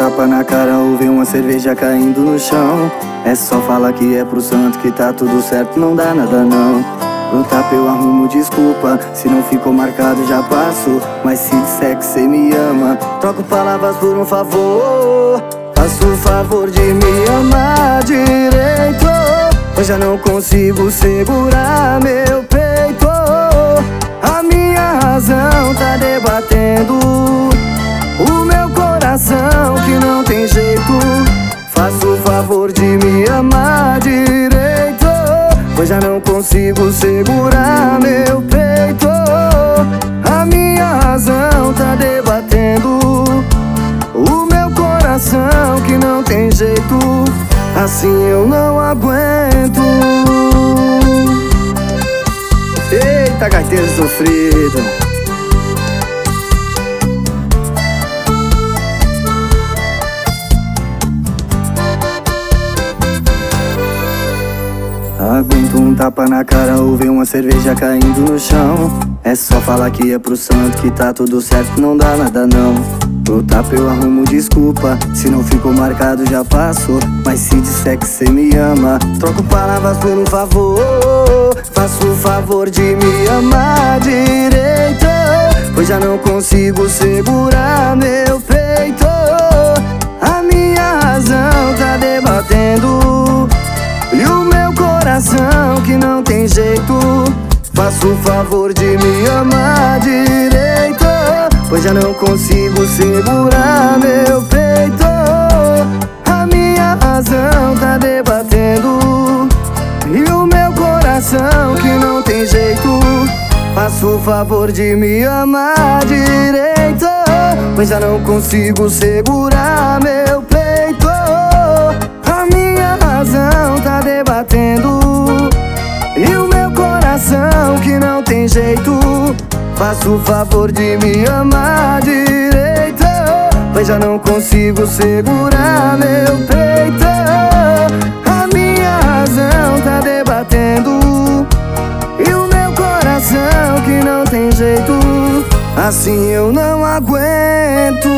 tapa na cara ou ver uma cerveja caindo no chão. É só falar que é pro santo que tá tudo certo, não dá nada não. No tapa eu arrumo desculpa, se não ficou marcado já passo. Mas se disser que cê me ama, troco palavras por um favor. Faço o favor de me amar direito. Hoje já não consigo segurar meu favor de me amar direito. Pois já não consigo segurar meu peito. A minha razão tá debatendo o meu coração que não tem jeito. Assim eu não aguento. Eita, carteira sofrida. Aguento um tapa na cara ou ver uma cerveja caindo no chão. É só falar que é pro santo que tá tudo certo, não dá nada não. No tapa eu arrumo desculpa, se não ficou marcado já passou. Mas se disser que cê me ama, troco palavras por um favor. Faço o favor de me amar direito, pois já não consigo segurar meu coração que não tem jeito. Faço o favor de me amar direito Pois já não consigo segurar meu peito. A minha razão tá debatendo E o meu coração que não tem jeito. Faço o favor de me amar direito Pois já não consigo segurar meu peito Faço o favor de me amar direito. Pois já não consigo segurar meu peito. A minha razão tá debatendo. E o meu coração que não tem jeito Assim eu não aguento